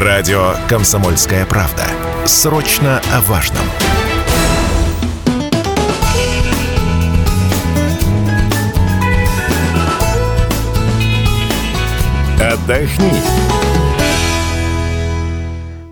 Радио «Комсомольская правда». Срочно о важном. Отдохни.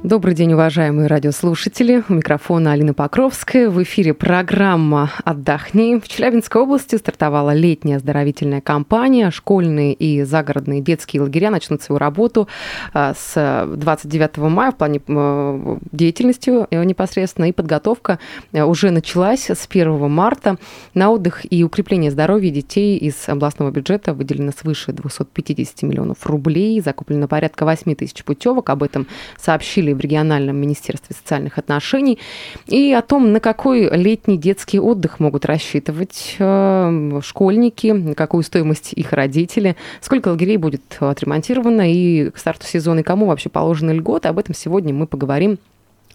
Добрый день, уважаемые радиослушатели. У микрофона Алина Покровская. В эфире программа «Отдохни». В Челябинской области стартовала летняя оздоровительная кампания. Школьные и загородные детские лагеря начнут свою работу а, с 29 мая в плане э, деятельности э, непосредственно. И подготовка э, уже началась с 1 марта. На отдых и укрепление здоровья детей из областного бюджета выделено свыше 250 миллионов рублей. Закуплено порядка 8 тысяч путевок. Об этом сообщили в региональном министерстве социальных отношений, и о том, на какой летний детский отдых могут рассчитывать э, школьники, на какую стоимость их родители, сколько лагерей будет отремонтировано и к старту сезона, и кому вообще положены льготы. Об этом сегодня мы поговорим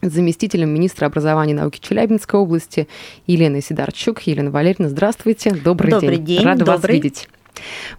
с заместителем министра образования и науки Челябинской области Еленой Сидорчук. Елена Валерьевна, здравствуйте. Добрый, Добрый день. день. Рада Добрый. вас видеть.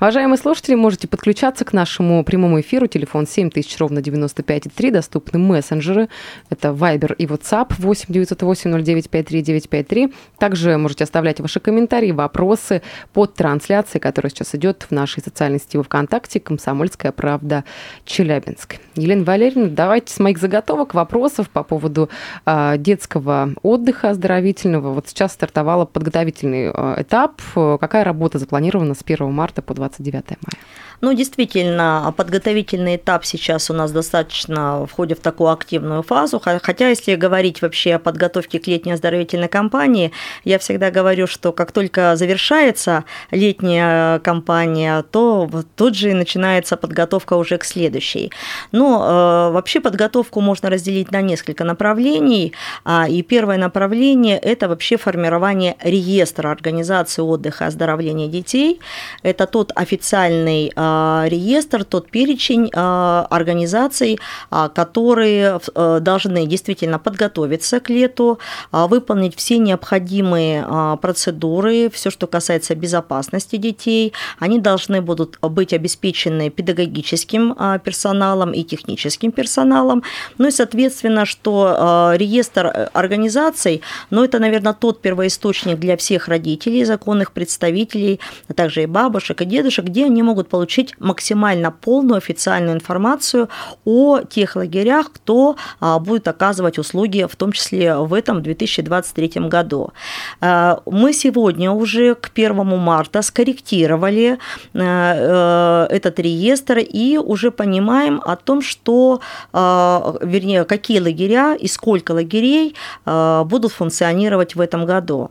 Уважаемые слушатели, можете подключаться к нашему прямому эфиру. Телефон 7000, ровно 95,3. Доступны мессенджеры. Это Viber и WhatsApp 8 908 09 53 953. Также можете оставлять ваши комментарии, вопросы под трансляцией, которая сейчас идет в нашей социальной сети ВКонтакте «Комсомольская правда Челябинск». Елена Валерьевна, давайте с моих заготовок вопросов по поводу э, детского отдыха оздоровительного. Вот сейчас стартовала подготовительный э, этап. Какая работа запланирована с 1 марта по 29 мая? Ну, действительно, подготовительный этап сейчас у нас достаточно входит в такую активную фазу. Хотя, если говорить вообще о подготовке к летней оздоровительной кампании, я всегда говорю, что как только завершается летняя кампания, то тут же и начинается подготовка уже к следующей. Но э, вообще подготовку можно разделить на несколько направлений. А, и первое направление – это вообще формирование реестра организации отдыха и оздоровления детей. Это тот официальный а, реестр, тот перечень а, организаций, а, которые э, должны действительно подготовиться к лету, выполнить все необходимые процедуры, все, что касается безопасности детей. Они должны будут быть обеспечены педагогическим персоналом и техническим персоналом. Ну и, соответственно, что реестр э, организаций, ну это, наверное, тот первоисточник для всех родителей, законных представителей, а также и бабушек, и дедушек, где они могут получить максимально полную официальную информацию о тех лагерях, кто а, будет оказывать услуги, в том числе в этом 2023 году. А, мы сегодня уже к 1 марта скорректировали а, э, этот реестр и уже понимаем о том, что, вернее, какие лагеря и сколько лагерей будут функционировать в этом году.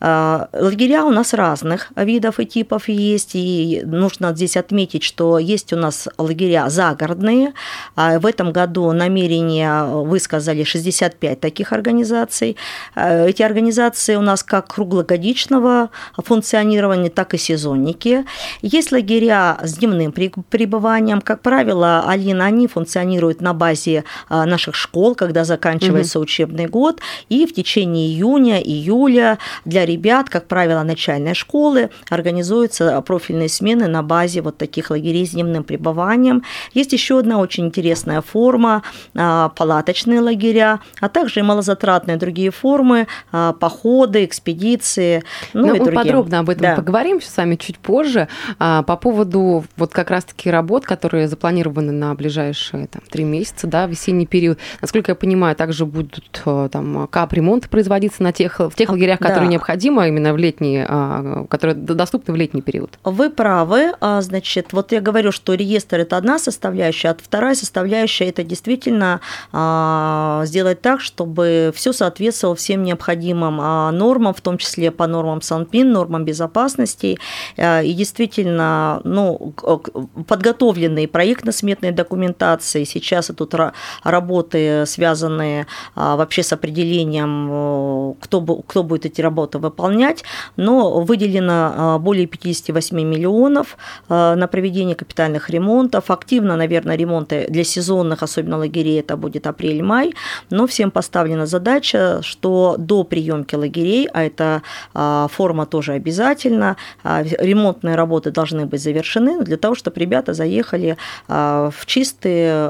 Лагеря у нас разных видов и типов есть, и нужно здесь отметить, что есть у нас лагеря загородные. А в этом году намерение высказали 65 таких организаций. А, эти организации у нас как круглогодичного функционирования, так и сезонники. Есть лагеря с дневным пребыванием. Как правило, Алина, они функционируют на базе а, наших школ, когда заканчивается угу. учебный год. И в течение июня, июля для ребят, как правило, начальной школы организуются профильные смены на базе вот таких лагерей с дневным пребыванием. Есть еще одна очень интересная форма а, – палаточные лагеря, а также и малозатратные другие формы а, – походы, экспедиции. Ну, ну и мы другие. подробно об этом да. поговорим с вами чуть позже. А, по поводу вот как раз-таки работ, которые запланированы на ближайшие там, три месяца, да, весенний период. Насколько я понимаю, также будут там капремонты производиться на тех, в тех лагерях, которые да. необходимо именно в летние, которые доступны в летний период. Вы правы. Значит, вот я говорю, что реестр – это одна составляющая, а вторая составляющая – это действительно а, сделать так, чтобы все соответствовало всем необходимым а, нормам, в том числе по нормам Санпин, нормам безопасности. А, и действительно, ну, подготовленные проектно-сметные документации, сейчас идут работы, связанные вообще с определением, кто, кто будет эти работы выполнять, но выделено более 58 8 миллионов на проведение капитальных ремонтов. Активно, наверное, ремонты для сезонных, особенно лагерей, это будет апрель-май. Но всем поставлена задача, что до приемки лагерей, а это форма тоже обязательно, ремонтные работы должны быть завершены для того, чтобы ребята заехали в чистые,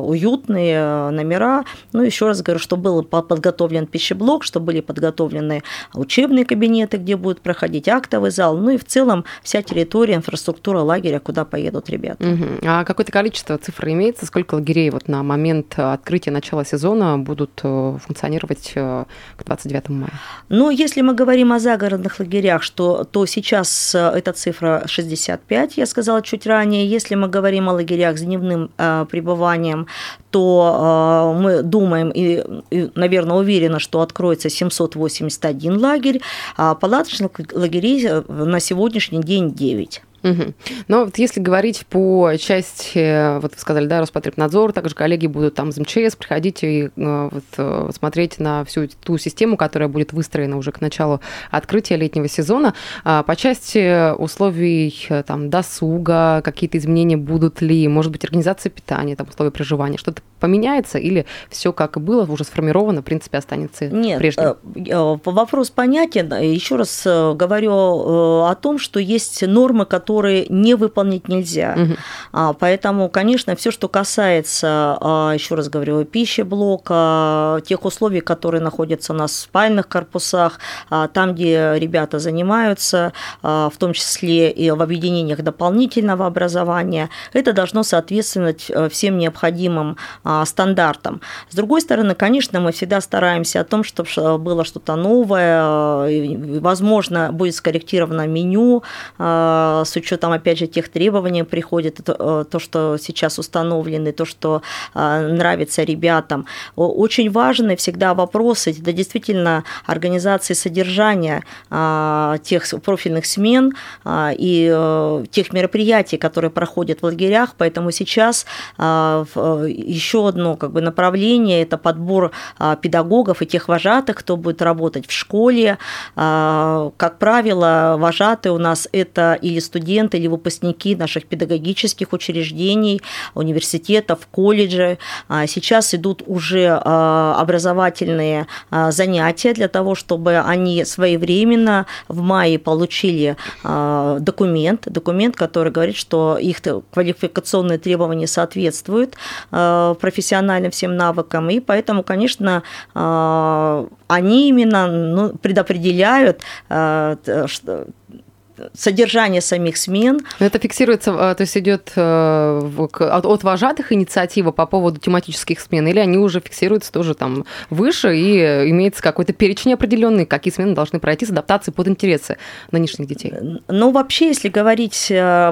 уютные номера. Ну, еще раз говорю, что был подготовлен пищеблок, что были подготовлены учебные кабинеты, где будет проходить актовый зал, ну и в целом вся территория, инфраструктура лагеря, куда поедут ребята. Угу. А какое-то количество цифр имеется? Сколько лагерей вот на момент открытия начала сезона будут э, функционировать э, к 29 мая? Ну, если мы говорим о загородных лагерях, что, то сейчас э, эта цифра 65, я сказала чуть ранее. Если мы говорим о лагерях с дневным э, пребыванием, то э, мы думаем и, и, наверное, уверены, что откроется 781 лагерь, а палаточных лагерей на сегодняшний день 9. Угу. Но вот если говорить по части, вот вы сказали, да, Роспотребнадзор, также коллеги будут там из МЧС приходить и э, вот, э, смотреть на всю ту систему, которая будет выстроена уже к началу открытия летнего сезона. А по части условий э, там, досуга, какие-то изменения будут ли, может быть, организация питания, там, условия проживания, что-то поменяется или все как и было, уже сформировано, в принципе, останется Нет, прежним? вопрос понятен. Еще раз говорю о том, что есть нормы, которые не выполнить нельзя. Угу. Поэтому, конечно, все, что касается, а, еще раз говорю, пищи блока, тех условий, которые находятся у нас в спальных корпусах, а, там, где ребята занимаются, в том числе и в объединениях дополнительного образования, это должно соответствовать э, всем необходимым стандартам. С другой стороны, конечно, мы всегда стараемся о том, чтобы было что-то новое, возможно, будет скорректировано меню с учетом, опять же, тех требований приходит, э, то, что сейчас установлены, то, что э, нравится ребятам. Очень важны всегда вопросы, это действительно организации содержания э, тех профильных смен и тех мероприятий, которые проходят в лагерях, поэтому сейчас еще одно как бы, направление – это подбор педагогов и тех вожатых, кто будет работать в школе. Как правило, вожатые у нас – это или студенты, или выпускники наших педагогических учреждений, университетов, колледжей. А сейчас идут уже а, образовательные а, занятия для того, чтобы они своевременно в мае получили документ, документ, который говорит, что их квалификационные требования соответствуют профессиональным всем навыкам, и поэтому, конечно, они именно ну, предопределяют содержание самих сменЭто фиксируется, э, то есть идет э, от вожатых инициатива по поводу тематических смен, или они уже фиксируются тоже там выше, и имеется какой-то перечень определенный, какие смены должны пройти с адаптацией под интересы нынешних детей? Ну, вообще, если говорить, э,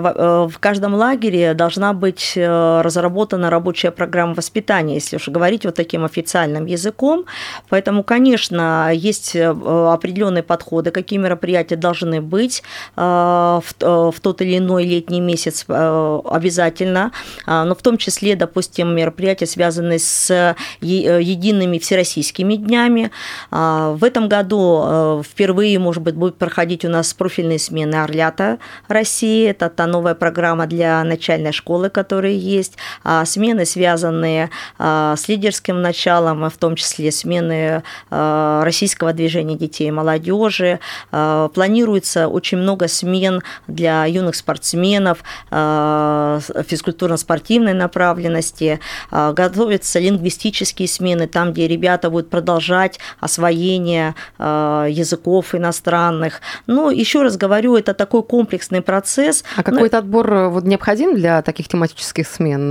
в каждом лагере должна быть разработана рабочая программа воспитания, если уж говорить вот таким официальным языком. Поэтому, конечно, есть определенные подходы, какие мероприятия должны быть, Э, в, э, в тот или иной летний месяц э, обязательно, но в том числе, допустим, мероприятия, связанные с едиными всероссийскими днями. В этом году впервые, может быть, будет проходить у нас профильные смены Орлята России. Это та новая программа для начальной школы, которая есть. Смены, связанные с лидерским началом, в том числе смены российского движения детей и молодежи. Планируется очень много много смен для юных спортсменов, э, физкультурно-спортивной направленности, э, готовятся лингвистические смены, там, где ребята будут продолжать освоение э, языков иностранных. Но еще раз говорю, это такой комплексный процесс. А какой-то отбор вот необходим для таких тематических смен?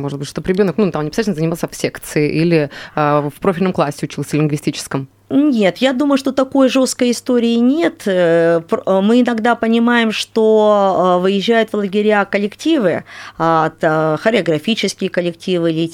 Может быть, чтобы ребенок, ну, там не обязательно занимался в секции или в профильном классе учился лингвистическом? Нет, я думаю, что такой жесткой истории нет. Э, э, мы иногда понимаем, что э, выезжают в лагеря коллективы, хореографические коллективы,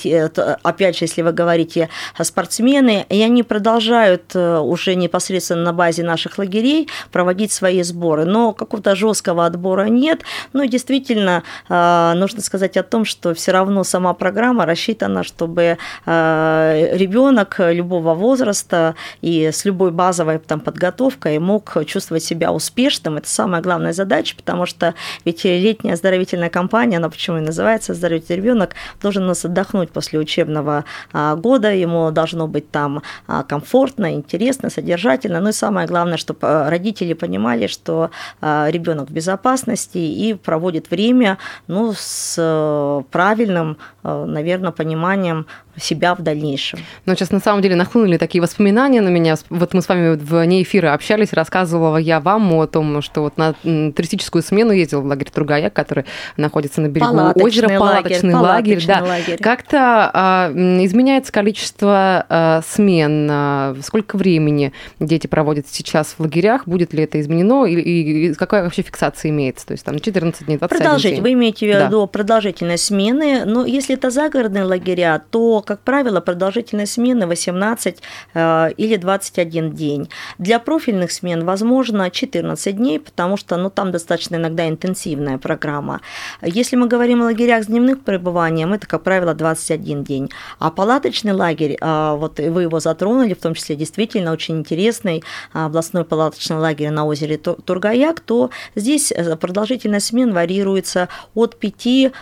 опять же, если вы говорите спортсмены, и они продолжают уже непосредственно на базе наших лагерей проводить свои сборы. Но какого-то жесткого отбора нет. Но действительно, нужно сказать о том, что все равно сама программа рассчитана, чтобы ребенок любого возраста и с любой базовой там, подготовкой мог чувствовать себя успешным. Это самая главная задача, потому что ведь летняя оздоровительная кампания, она почему и называется «Оздоровительный ребенок», должен у нас отдохнуть после учебного а, года, ему должно быть там а, комфортно, интересно, содержательно. Ну и самое главное, чтобы а, родители понимали, что ребенок в безопасности и проводит время ну, с э, правильным, э, наверное, пониманием себя в дальнейшем. Но сейчас на самом деле нахлынули такие воспоминания на меня. Вот мы с вами вне эфира общались, рассказывала я вам о том, что вот на туристическую смену ездил в лагерь Тургаяк, который находится на берегу палаточный озера, палаточный лагерь. лагерь да. лагерь. Как-то а, изменяется количество а, смен, а, сколько времени дети проводят сейчас в лагерях, будет ли это изменено и, и, и какая вообще фиксация имеется? То есть там 14 дней, 21 Продолжить. день. Вы имеете в виду да. продолжительность смены, но если это загородные лагеря, то как правило, продолжительность смены 18 э, или 21 день. Для профильных смен возможно 14 дней, потому что ну, там достаточно иногда интенсивная программа. Если мы говорим о лагерях с дневным пребыванием, это, как правило, 21 день. А палаточный лагерь, э, вот вы его затронули, в том числе действительно очень интересный э, областной палаточный лагерь на озере Тургаяк, то здесь продолжительность смен варьируется от 5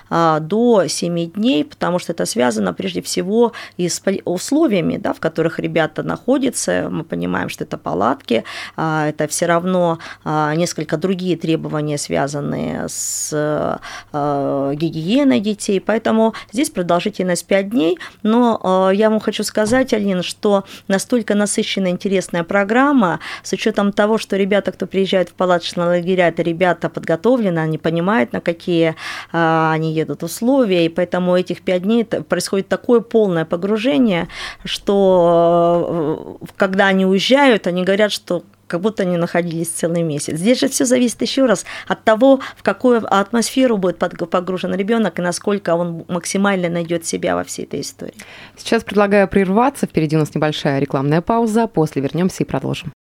до 7 дней, потому что это связано прежде всего с условиями, да, в которых ребята находятся. Мы понимаем, что это палатки, а, это все равно а, несколько другие требования, связанные с а, гигиеной детей. Поэтому здесь продолжительность 5 дней. Но я вам хочу сказать, Алина, что настолько насыщенная интересная программа, с учетом того, что ребята, кто приезжает в палаточные лагеря, это ребята подготовлены, они понимают, на какие они едут условия, и поэтому этих 5 дней происходит такое полное погружение, что э, когда они уезжают, они говорят, что как будто они находились целый месяц. Здесь же все зависит еще раз от того, в какую атмосферу будет погружен ребенок и насколько он максимально найдет себя во всей этой истории. Сейчас предлагаю прерваться. Впереди у нас небольшая рекламная пауза. После вернемся и продолжим.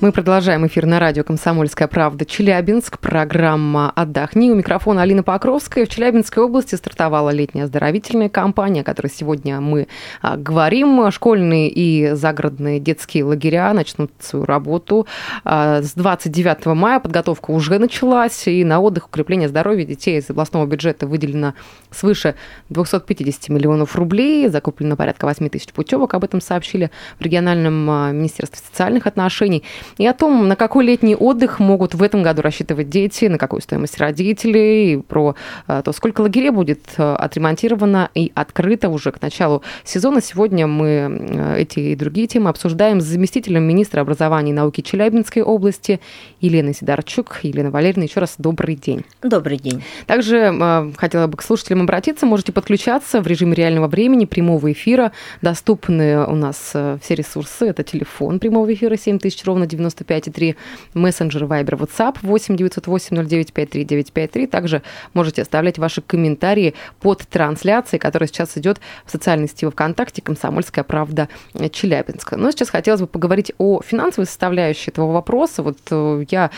Мы продолжаем эфир на радио «Комсомольская правда» Челябинск. Программа «Отдохни». У микрофона Алина Покровская. В Челябинской области стартовала летняя оздоровительная кампания, о которой сегодня мы а, говорим. Школьные и загородные детские лагеря начнут свою работу. А, с 29 мая подготовка уже началась. И на отдых, укрепление здоровья детей из областного бюджета выделено свыше 250 миллионов рублей. Закуплено порядка 8 тысяч путевок. Об этом сообщили в региональном а, министерстве социальных отношений и о том, на какой летний отдых могут в этом году рассчитывать дети, на какую стоимость родителей, и про э, то, сколько лагерей будет э, отремонтировано и открыто уже к началу сезона. Сегодня мы э, эти и другие темы обсуждаем с заместителем министра образования и науки Челябинской области Еленой Сидорчук. Елена Валерьевна, еще раз добрый день. Добрый день. Также хотела бы к слушателям обратиться. Можете подключаться в режиме реального времени, прямого эфира. Доступны у нас все ресурсы. Это телефон прямого эфира 7000 ровно 95,3, мессенджер Viber, WhatsApp 8 908 09 53 953. Также можете оставлять ваши комментарии под трансляцией, которая сейчас идет в социальной сети ВКонтакте «Комсомольская правда Челябинска». Но сейчас хотелось бы поговорить о финансовой составляющей этого вопроса. Вот э, я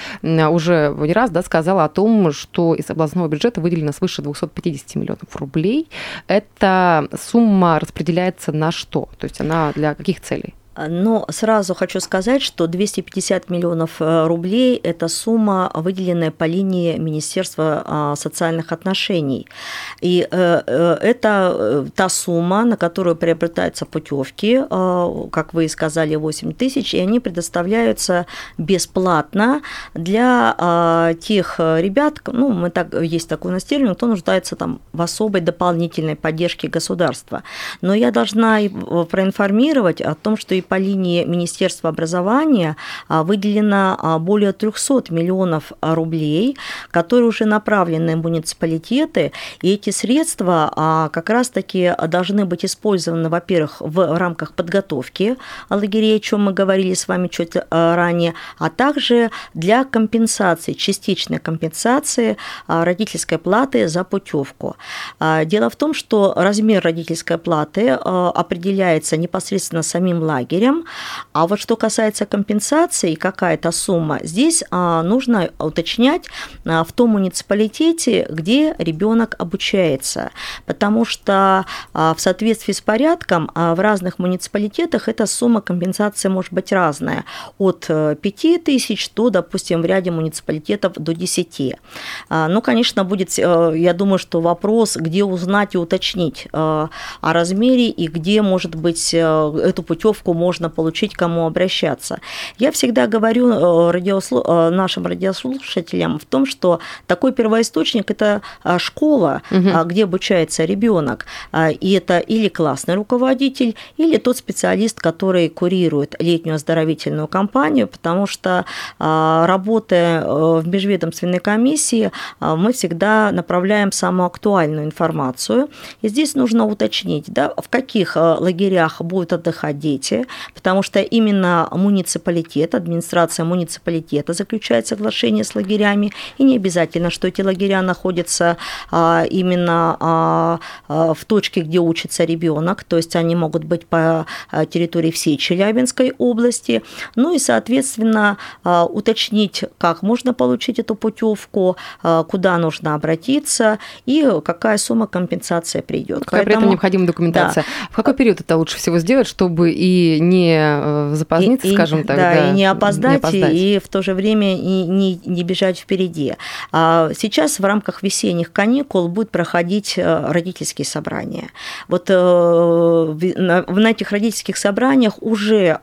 уже не раз да, сказала о том, что из областного бюджета выделено свыше 250 миллионов рублей. Эта сумма распределяется на что? То есть она для каких целей? Но сразу хочу сказать, что 250 миллионов э, рублей – это сумма, выделенная по линии Министерства а, социальных отношений. И э, э, это та сумма, на которую приобретаются путевки, как вы сказали, 8 тысяч, и они предоставляются бесплатно для а, тех ребят, ну, мы так, есть такой у нас кто нуждается там в особой дополнительной поддержке государства. Но я должна проинформировать о том, что и по линии Министерства образования а, выделено а, более 300 миллионов рублей, которые уже направлены в муниципалитеты, и эти средства а, как раз-таки должны быть использованы, во-первых, в рамках подготовки лагерей, о чем мы говорили с вами чуть ранее, а также для компенсации, частичной компенсации родительской платы за путевку. Дело в том, что размер родительской платы определяется непосредственно самим лагерем, лагерем. А вот что касается компенсации, какая-то сумма, здесь нужно уточнять в том муниципалитете, где ребенок обучается, потому что в соответствии с порядком в разных муниципалитетах эта сумма компенсации может быть разная, от 5 тысяч до, допустим, в ряде муниципалитетов до 10. Ну, конечно, будет, э, я думаю, что вопрос, где узнать и уточнить э, о размере и где, может быть, э, эту путевку можно получить, кому обращаться. Я всегда говорю радиослу... нашим радиослушателям в том, что такой первоисточник – это школа, угу. где обучается ребенок, и это или классный руководитель, или тот специалист, который курирует летнюю оздоровительную кампанию, потому что работая в межведомственной комиссии, мы всегда направляем самую актуальную информацию. И здесь нужно уточнить, да, в каких э, лагерях будут отдыхать дети, потому что именно муниципалитет, администрация муниципалитета заключает соглашение с лагерями, и не обязательно, что эти лагеря находятся а, именно а, а, в точке, где учится ребенок, то есть они могут быть по территории всей Челябинской области. Ну и, соответственно, уточнить, как можно получить эту путевку, куда нужно обратиться и какая сумма компенсации придет. Какая Поэтому... при этом необходима документация. Да. В какой период это лучше всего сделать, чтобы и не э, запоздниться, и, скажем и, так? Да, да, и не опоздать, не опоздать, и в то же время и не, не бежать впереди. А сейчас в рамках весенних каникул будет проходить э, родительские собрания. Вот э, на этих родительских собраниях уже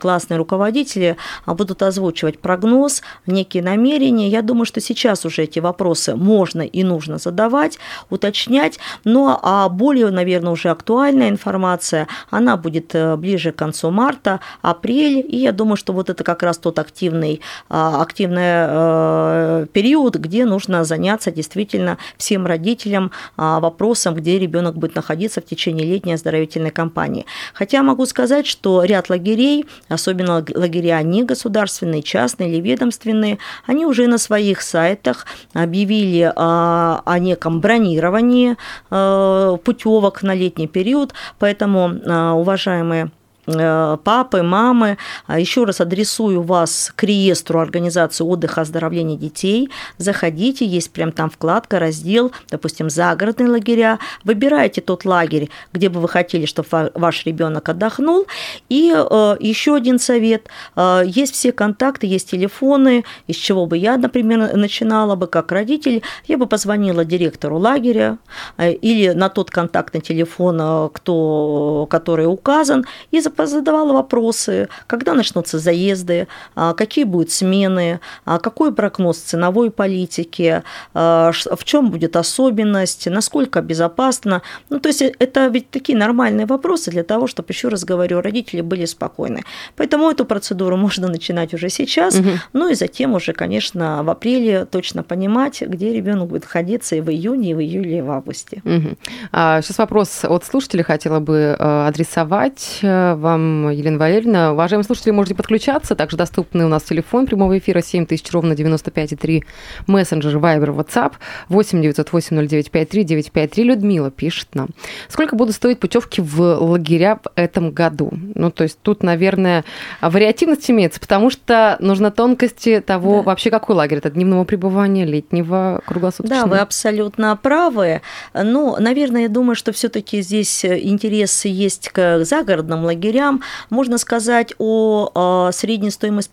классные руководители будут озвучивать прогноз, некие намерения. Я думаю, что сейчас уже эти вопросы можно и нужно задавать, уточнять. Но а более, наверное, уже актуальная информация, она будет ближе к концу марта, апрель. И я думаю, что вот это как раз тот активный, а, активный э, период, где нужно заняться действительно всем родителям а, вопросом, где ребенок будет находиться в течение летней оздоровительной кампании. Хотя могу сказать, что ряд лагерей, особенно лагеря не государственные, частные или ведомственные, они уже на своих сайтах объявили о неком бронировании э, путевок на летний период, поэтому, а, уважаемые Э, папы, мамы. А Еще раз адресую вас к реестру организации отдыха оздоровления детей. Заходите, есть прям там вкладка, раздел, допустим, загородные лагеря. Выбирайте тот лагерь, где бы вы хотели, чтобы ваш ребенок отдохнул. И э, еще один совет. Э, есть все контакты, есть телефоны, из чего бы я, например, начинала бы как родитель. Я бы позвонила директору лагеря или на тот контактный телефон, кто, который указан, и задавала вопросы, когда начнутся заезды, а, какие будут смены, а, какой прогноз ценовой политики, а, в чем будет особенность, насколько безопасно. Ну, то есть это ведь такие нормальные вопросы для того, чтобы, еще раз говорю, родители были спокойны. Поэтому эту процедуру можно начинать уже сейчас, угу. ну и затем уже, конечно, в апреле точно понимать, где ребенок будет находиться и в июне, и в июле, и в августе. Угу. Сейчас вопрос от слушателей хотела бы э, адресовать вам, Елена Валерьевна. Уважаемые слушатели, можете подключаться. Также доступный у нас телефон прямого эфира 7000 ровно 95,3. Мессенджер, Вайбер, WhatsApp 8 908 0953 953. Людмила пишет нам. Сколько будут стоить путевки в лагеря в этом году? Ну, то есть тут, наверное, вариативность имеется, потому что нужно тонкости того, да. вообще какой лагерь. Это дневного пребывания, летнего, круглосуточного? Да, вы абсолютно правы. Ну, наверное, я думаю, что все таки здесь интерес есть к загородным лагерям, лагерям. Можно сказать о а, средней стоимости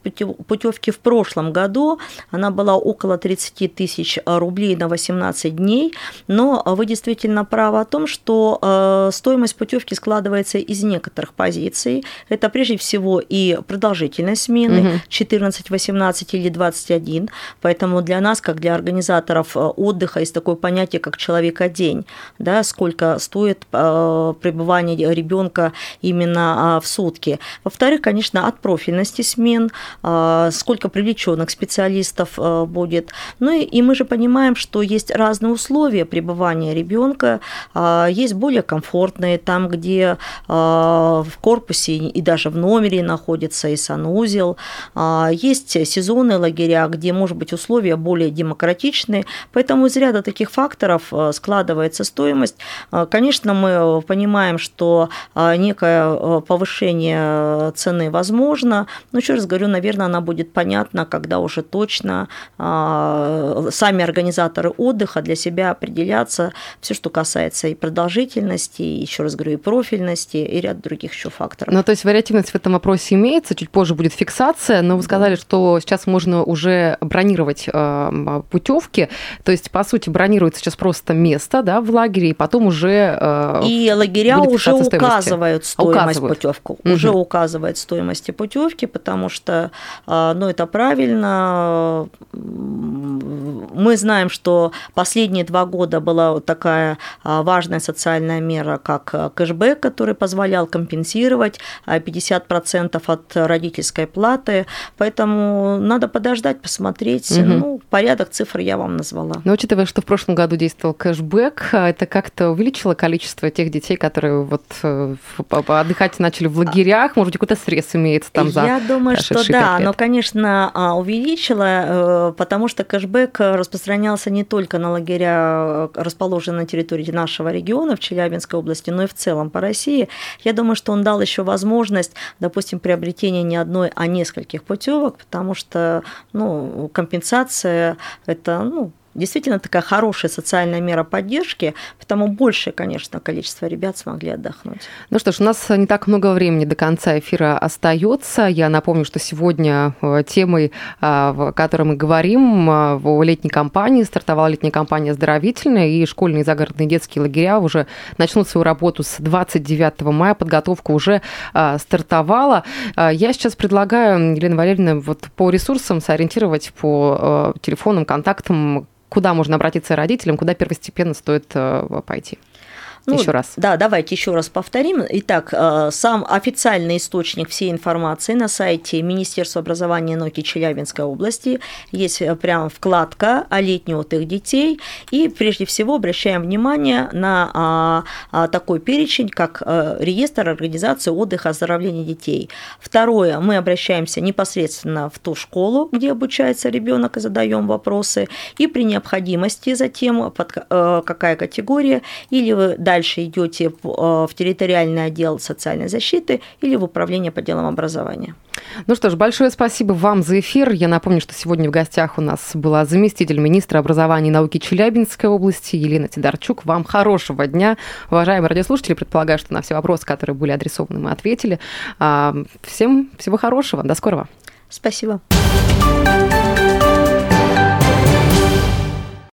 путевки в прошлом году. Она была около 30 тысяч рублей на 18 дней. Но вы действительно правы о том, что а, стоимость путевки складывается из некоторых позиций. Это прежде всего и продолжительность смены угу. 14, 18 или 21. Поэтому для нас, как для организаторов а, отдыха, есть такое понятие, как человека-день. Да, сколько стоит пребывание ребенка именно в сутки. Во-вторых, конечно, от профильности смен, а, сколько привлеченных специалистов а, будет. Ну и, и мы же понимаем, что есть разные условия пребывания ребенка, а, есть более комфортные, там, где в корпусе и даже в номере находится и санузел, есть сезонные лагеря, где, может быть, условия более демократичные, поэтому из ряда таких факторов складывается стоимость. Конечно, мы понимаем, что некое повышение цены возможно. Но еще раз говорю, наверное, она будет понятна, когда уже точно сами организаторы отдыха для себя определятся все, что касается и продолжительности, и, еще раз говорю, и профильности, и ряд других еще факторов. Ну, то есть вариативность в этом вопросе имеется, чуть позже будет фиксация, но вы сказали, да. что сейчас можно уже бронировать э, путевки, то есть, по сути, бронируется сейчас просто место да, в лагере, и потом уже э, И лагеря уже указывают стоимость указывают. Путевку, угу. уже указывает стоимости путевки, потому что, э, ну, это правильно, мы знаем, что последние два года была такая а, важная социальная мера, как а, кэшбэк, который позволял компенсировать 50% а, от родительской платы. Поэтому надо подождать, посмотреть. Угу. Ну, порядок цифр я вам назвала. Но учитывая, что в прошлом году действовал кэшбэк, это как-то увеличило количество тех детей, которые вот э, отдыхать начали в лагерях? Может быть, какой-то срез имеется там за Я думаю, что да, но, конечно, увеличило, э, потому что кэшбэк распространялся не только на лагеря, расположенные на территории нашего региона, в Челябинской области, но и в целом по России. Я думаю, что он дал еще возможность, допустим, приобретения не одной, а нескольких путевок, потому что ну, компенсация – это ну, действительно такая хорошая социальная мера поддержки, потому большее, конечно, количество ребят смогли отдохнуть. Ну что ж, у нас не так много времени до конца эфира остается. Я напомню, что сегодня э, темой, э, о которой мы говорим, э, в летней кампании стартовала летняя кампания оздоровительная, и школьные загородные детские лагеря уже начнут свою работу с 29 мая. Подготовка уже стартовала. Я сейчас предлагаю, Елена Валерьевна, вот по ресурсам сориентировать по телефонным контактам куда можно обратиться родителям, куда первостепенно стоит э, пойти? Ну, еще раз. Да, давайте еще раз повторим. Итак, э, сам официальный источник всей информации на сайте Министерства образования и науки Челябинской области есть э, прям вкладка о летний отдых детей. И прежде всего обращаем внимание на а, а, такой перечень, как э, реестр организации отдыха оздоровления детей. Второе, мы обращаемся непосредственно в ту школу, где обучается ребенок и задаем вопросы. И при необходимости затем, под какая категория, или вы дальше идете э, в территориальный отдел социальной защиты или в управление по делам образования. Ну что ж, большое спасибо вам за эфир. Я напомню, что сегодня в гостях у нас была заместитель министра образования и науки Челябинской области Елена Тидарчук. Вам хорошего дня. Уважаемые радиослушатели, предполагаю, что на все вопросы, которые были адресованы, мы ответили. А, всем всего хорошего. До скорого. Спасибо.